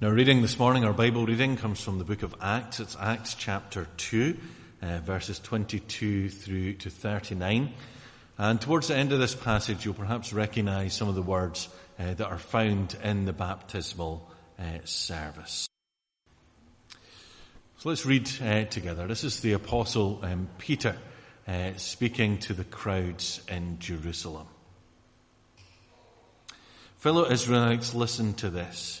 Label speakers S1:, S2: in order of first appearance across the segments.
S1: Now, reading this morning, our Bible reading comes from the book of Acts. It's Acts chapter 2, uh, verses 22 through to 39. And towards the end of this passage, you'll perhaps recognize some of the words uh, that are found in the baptismal uh, service. So let's read uh, together. This is the Apostle um, Peter uh, speaking to the crowds in Jerusalem. Fellow Israelites, listen to this.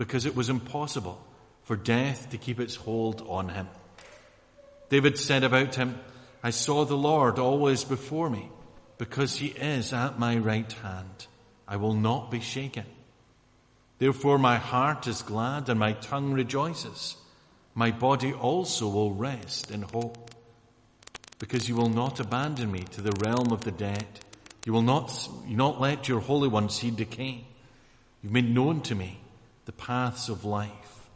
S1: because it was impossible for death to keep its hold on him. David said about him, I saw the Lord always before me, because he is at my right hand. I will not be shaken. Therefore my heart is glad and my tongue rejoices. My body also will rest in hope. Because you will not abandon me to the realm of the dead. You will not, you not let your Holy One see decay. You've made known to me the paths of life.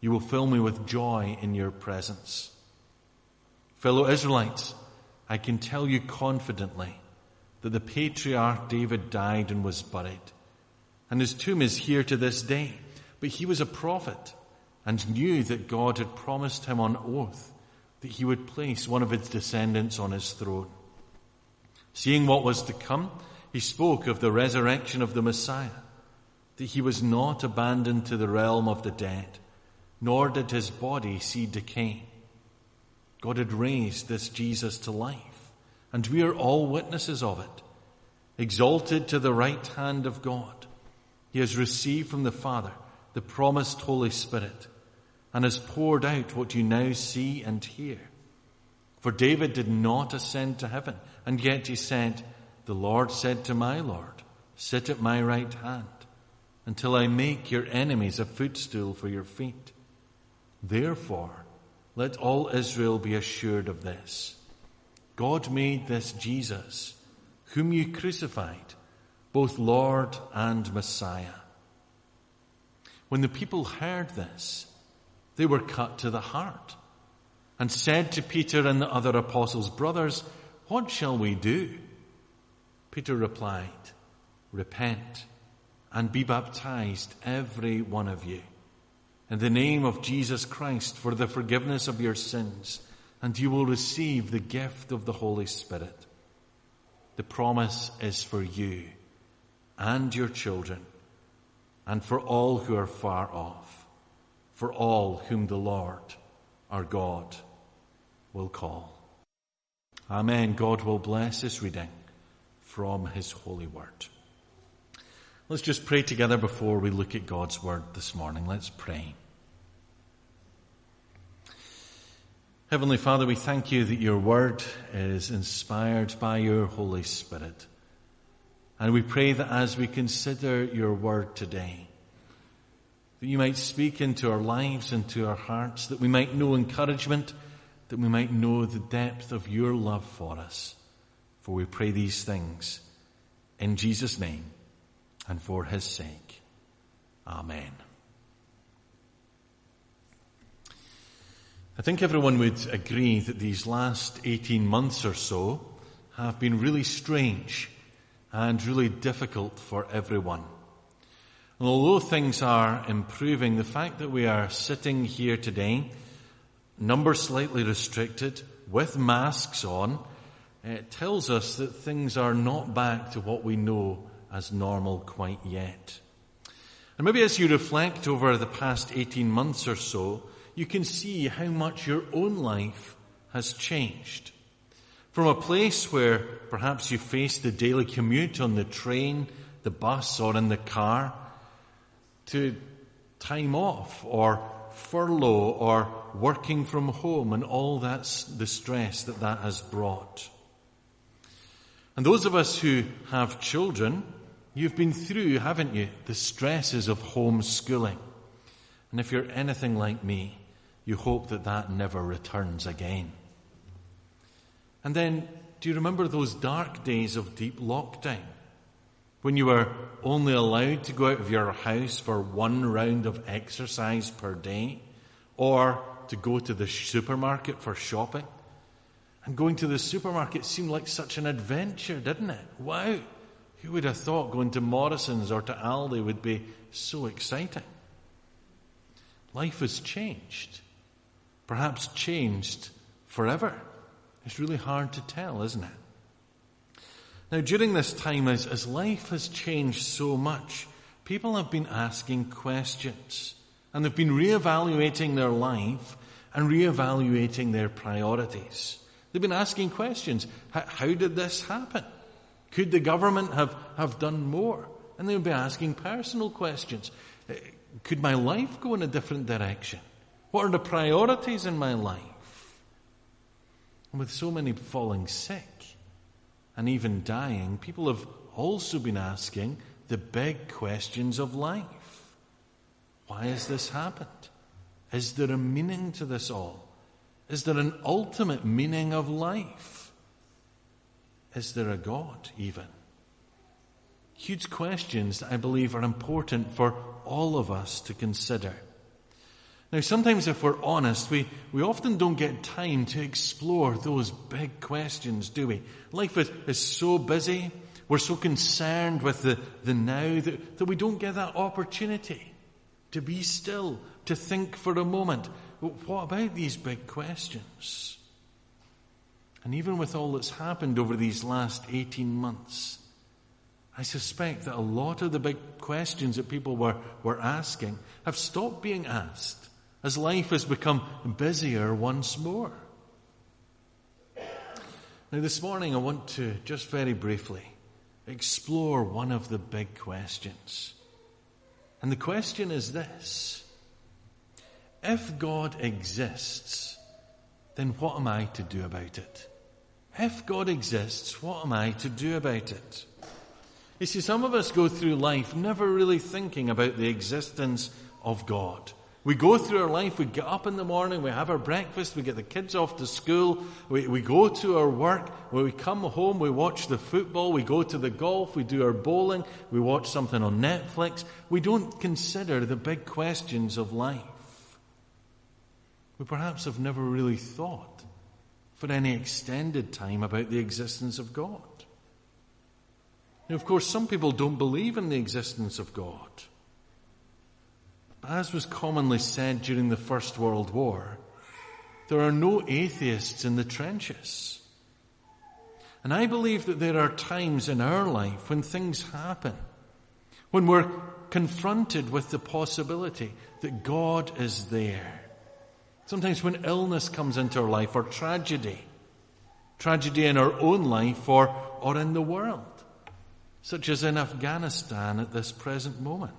S1: You will fill me with joy in your presence. Fellow Israelites, I can tell you confidently that the patriarch David died and was buried. And his tomb is here to this day. But he was a prophet and knew that God had promised him on oath that he would place one of his descendants on his throne. Seeing what was to come, he spoke of the resurrection of the Messiah that he was not abandoned to the realm of the dead, nor did his body see decay. God had raised this Jesus to life, and we are all witnesses of it. Exalted to the right hand of God, he has received from the Father the promised Holy Spirit, and has poured out what you now see and hear. For David did not ascend to heaven, and yet he said, The Lord said to my Lord, Sit at my right hand until I make your enemies a footstool for your feet. Therefore, let all Israel be assured of this. God made this Jesus, whom you crucified, both Lord and Messiah. When the people heard this, they were cut to the heart and said to Peter and the other apostles, Brothers, what shall we do? Peter replied, Repent and be baptized, every one of you, in the name of Jesus Christ for the forgiveness of your sins, and you will receive the gift of the Holy Spirit. The promise is for you and your children, and for all who are far off, for all whom the Lord, our God, will call. Amen. God will bless this reading from his holy word. Let's just pray together before we look at God's Word this morning. Let's pray. Heavenly Father, we thank you that your Word is inspired by your Holy Spirit. And we pray that as we consider your Word today, that you might speak into our lives into our hearts, that we might know encouragement, that we might know the depth of your love for us. For we pray these things in Jesus' name and for his sake. Amen. I think everyone would agree that these last 18 months or so have been really strange and really difficult for everyone. And although things are improving, the fact that we are sitting here today, numbers slightly restricted, with masks on, it tells us that things are not back to what we know as normal quite yet. And maybe as you reflect over the past 18 months or so, you can see how much your own life has changed. From a place where perhaps you face the daily commute on the train, the bus, or in the car, to time off, or furlough, or working from home, and all that's the stress that that has brought. And those of us who have children, You've been through, haven't you, the stresses of homeschooling. And if you're anything like me, you hope that that never returns again. And then, do you remember those dark days of deep lockdown? When you were only allowed to go out of your house for one round of exercise per day, or to go to the supermarket for shopping? And going to the supermarket seemed like such an adventure, didn't it? Wow! Who would have thought going to Morrison's or to Aldi would be so exciting? Life has changed. Perhaps changed forever. It's really hard to tell, isn't it? Now, during this time, as, as life has changed so much, people have been asking questions and they've been reevaluating their life and reevaluating their priorities. They've been asking questions. How, how did this happen? Could the government have, have done more? And they would be asking personal questions. Uh, could my life go in a different direction? What are the priorities in my life? And with so many falling sick and even dying, people have also been asking the big questions of life. Why has this happened? Is there a meaning to this all? Is there an ultimate meaning of life? Is there a God, even? Huge questions that I believe are important for all of us to consider. Now, sometimes if we're honest, we, we often don't get time to explore those big questions, do we? Life is, is so busy, we're so concerned with the, the now that, that we don't get that opportunity to be still, to think for a moment. What about these big questions? And even with all that's happened over these last 18 months, I suspect that a lot of the big questions that people were, were asking have stopped being asked as life has become busier once more. Now, this morning I want to just very briefly explore one of the big questions. And the question is this If God exists, then what am I to do about it? If God exists, what am I to do about it? You see, some of us go through life never really thinking about the existence of God. We go through our life, we get up in the morning, we have our breakfast, we get the kids off to school, we, we go to our work, when we come home, we watch the football, we go to the golf, we do our bowling, we watch something on Netflix. We don't consider the big questions of life. We perhaps have never really thought for any extended time about the existence of God. Now, of course, some people don't believe in the existence of God. As was commonly said during the First World War, there are no atheists in the trenches. And I believe that there are times in our life when things happen, when we're confronted with the possibility that God is there. Sometimes when illness comes into our life or tragedy, tragedy in our own life or, or in the world, such as in Afghanistan at this present moment.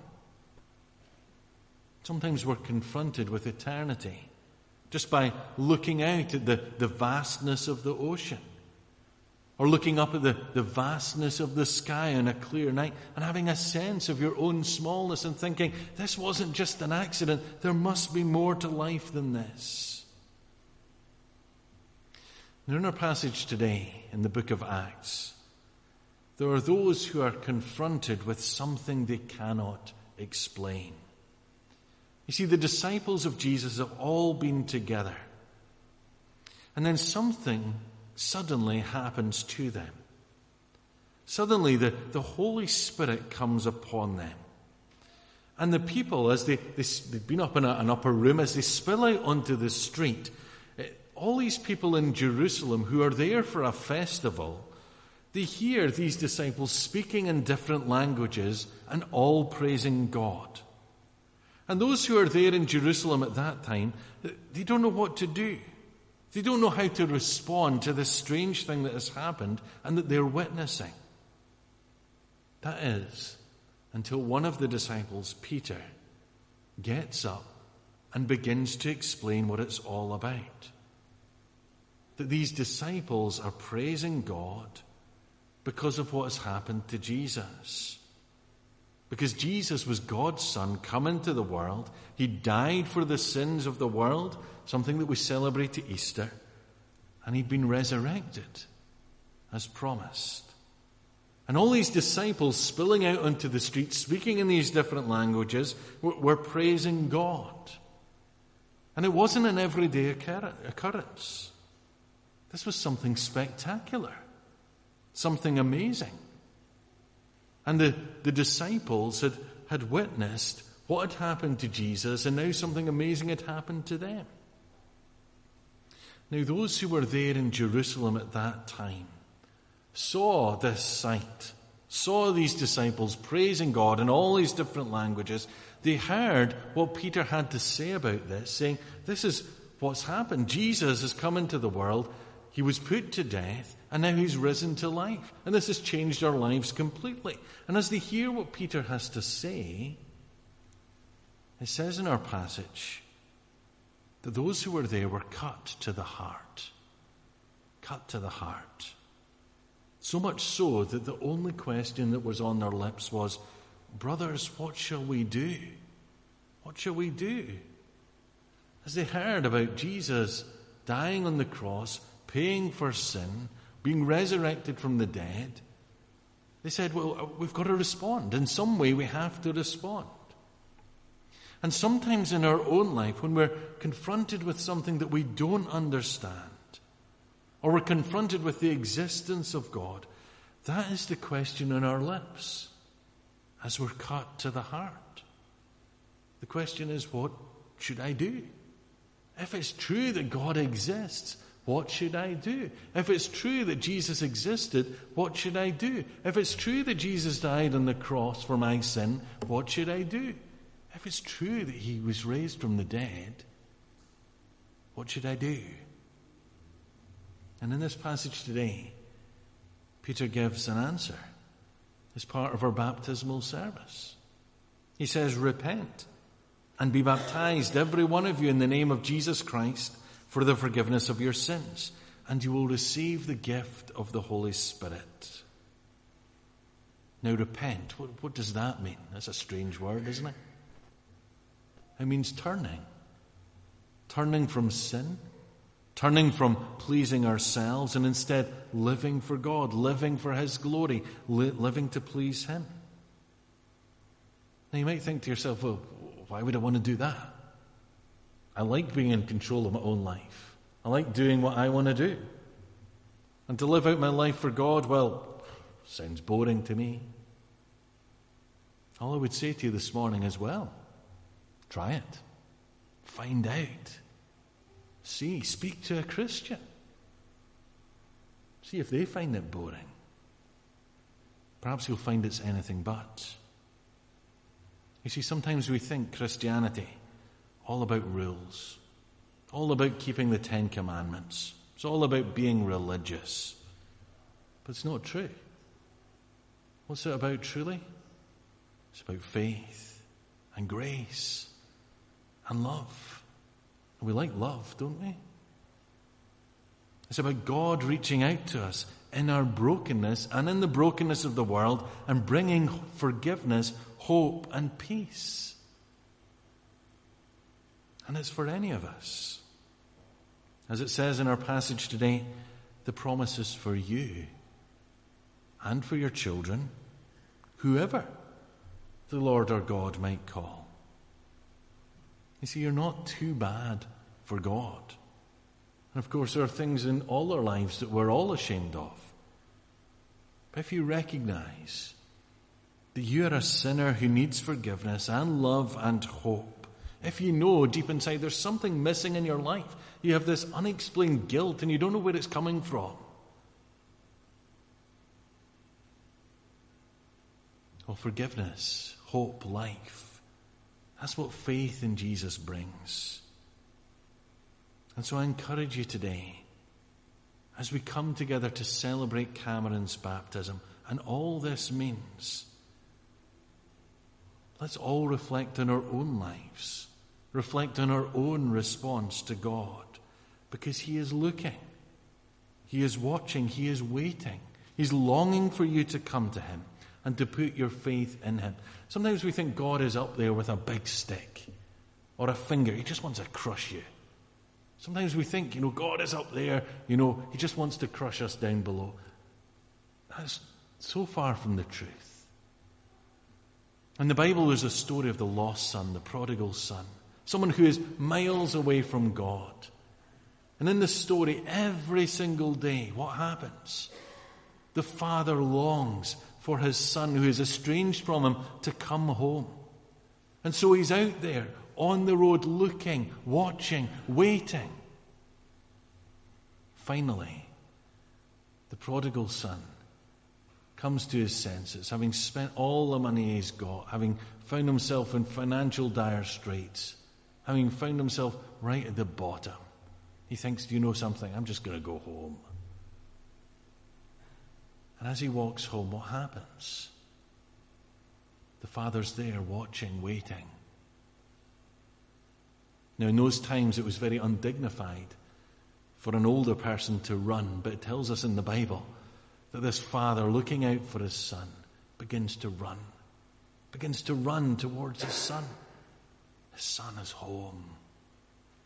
S1: Sometimes we're confronted with eternity just by looking out at the, the vastness of the ocean or looking up at the, the vastness of the sky on a clear night and having a sense of your own smallness and thinking, this wasn't just an accident, there must be more to life than this. Now, in our passage today in the book of Acts, there are those who are confronted with something they cannot explain. You see, the disciples of Jesus have all been together. And then something suddenly happens to them. Suddenly, the, the Holy Spirit comes upon them. And the people, as they, they, have been up in a, an upper room, as they spill out onto the street, eh, all these people in Jerusalem who are there for a festival, they hear these disciples speaking in different languages and all praising God. And those who are there in Jerusalem at that time, they don't know what to do. They don't know how to respond to this strange thing that has happened and that they're witnessing. That is, until one of the disciples, Peter, gets up and begins to explain what it's all about. That these disciples are praising God because of what has happened to Jesus Because Jesus was God's Son come into the world. He died for the sins of the world, something that we celebrate at Easter. And he'd been resurrected as promised. And all these disciples spilling out onto the streets, speaking in these different languages, were, praising God. And it wasn't an everyday occurrence. This was something spectacular, something amazing. And the, the disciples had, had witnessed what had happened to Jesus, and now something amazing had happened to them. Now, those who were there in Jerusalem at that time saw this sight, saw these disciples praising God in all these different languages. They heard what Peter had to say about this, saying, This is what's happened. Jesus has come into the world. He was put to death and now he's risen to life. And this has changed our lives completely. And as they hear what Peter has to say, it says in our passage that those who were there were cut to the heart. Cut to the heart. So much so that the only question that was on their lips was, Brothers, what shall we do? What shall we do? As they heard about Jesus dying on the cross, paying for sin, being resurrected from the dead, they said, well, uh, we've got to respond. In some way, we have to respond. And sometimes in our own life, when we're confronted with something that we don't understand, or we're confronted with the existence of God, that is the question on our lips as we're cut to the heart. The question is, what should I do? If it's true that God exists, what should I do? If it's true that Jesus existed, what should I do? If it's true that Jesus died on the cross for my sin, what should I do? If it's true that he was raised from the dead, what should I do? And in this passage today, Peter gives an answer as part of our baptismal service. He says, Repent and be baptized, every one of you, in the name of Jesus Christ for the forgiveness of your sins, and you will receive the gift of the Holy Spirit. Now, repent, what, what does that mean? That's a strange word, isn't it? It means turning. Turning from sin, turning from pleasing ourselves, and instead living for God, living for His glory, li- living to please Him. Now, you might think to yourself, well, why would I want to do that? I like being in control of my own life. I like doing what I want to do. And to live out my life for God, well, sounds boring to me. All I would say to you this morning as well try it. Find out. See, speak to a Christian. See if they find it boring. Perhaps you'll find it's anything but. You see, sometimes we think Christianity all about rules, all about keeping the Ten Commandments. It's all about being religious. But it's not true. What's it about truly? It's about faith and grace and love. We like love, don't we? It's about God reaching out to us in our brokenness and in the brokenness of the world and bringing forgiveness, hope, and peace. And it's for any of us. As it says in our passage today, the promise is for you and for your children, whoever the Lord our God might call. You see, you're not too bad for God. And of course, there are things in all our lives that we're all ashamed of. But if you recognize that you are a sinner who needs forgiveness and love and hope, if you know deep inside there's something missing in your life, you have this unexplained guilt and you don't know where it's coming from. Well, forgiveness, hope, life. That's what faith in Jesus brings. And so I encourage you today, as we come together to celebrate Cameron's baptism and all this means, let's all reflect on our own lives reflect on our own response to God because He is looking, He is watching, He is waiting, He's longing for you to come to Him, and to put your faith in Him. Sometimes we think God is up there with a big stick or a finger. He just wants to crush you. Sometimes we think, you know, God is up there, you know, He just wants to crush us down below. That's so far from the truth. In the Bible, there's a story of the lost son, the prodigal son, someone who is miles away from God. And in the story, every single day, what happens? The father longs for his son who is estranged from him to come home. And so he's out there on the road looking, watching, waiting. Finally, the prodigal son comes to his senses, having spent all the money he's got, having found himself in financial dire straits, having found himself right at the bottom. He thinks, Do you know something? I'm just going to go home. And as he walks home, what happens? The father's there watching, waiting. Now, in those times, it was very undignified for an older person to run, but it tells us in the Bible that this father, looking out for his son, begins to run, begins to run towards his son. His son is home,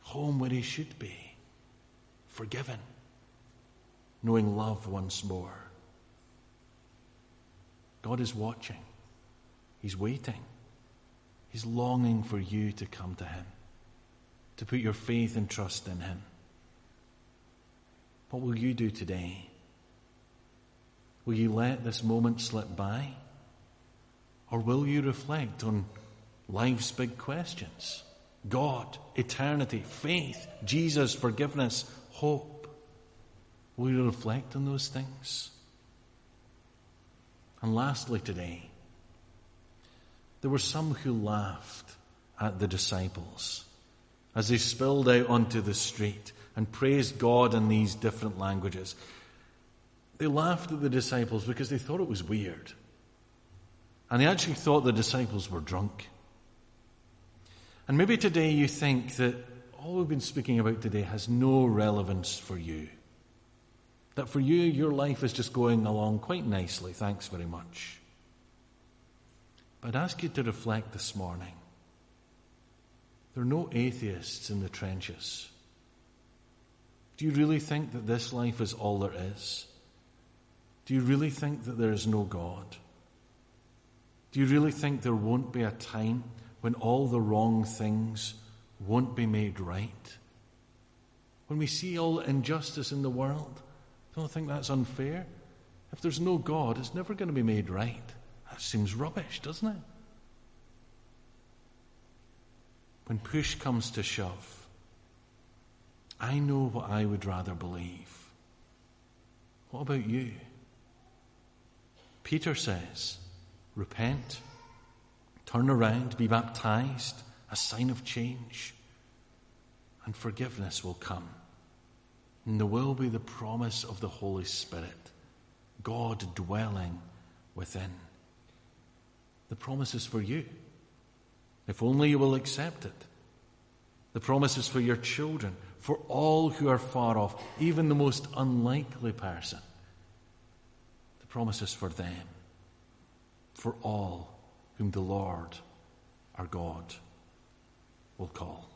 S1: home where he should be, forgiven, knowing love once more. God is watching, He's waiting, He's longing for you to come to Him to put your faith and trust in Him. What will you do today? Will you let this moment slip by? Or will you reflect on life's big questions? God, eternity, faith, Jesus, forgiveness, hope. Will you reflect on those things? And lastly, today, there were some who laughed at the disciples as they spilled out onto the street and praised God in these different languages. They laughed at the disciples because they thought it was weird. And they actually thought the disciples were drunk. And maybe today you think that all we've been speaking about today has no relevance for you. That for you, your life is just going along quite nicely. Thanks very much. But I'd ask you to reflect this morning there are no atheists in the trenches. Do you really think that this life is all there is? Do you really think that there is no God? Do you really think there won't be a time when all the wrong things won't be made right? When we see all injustice in the world, don't think that's unfair? If there's no God, it's never going to be made right. That seems rubbish, doesn't it? when push comes to shove, I know what I would rather believe. What about you? Peter says, repent, turn around, be baptized, a sign of change, and forgiveness will come. And there will be the promise of the Holy Spirit, God dwelling within. The promise is for you if only you will accept it. The promise is for your children, for all who are far off, even the most unlikely person. The promise is for them, for all whom the Lord, our God, will call.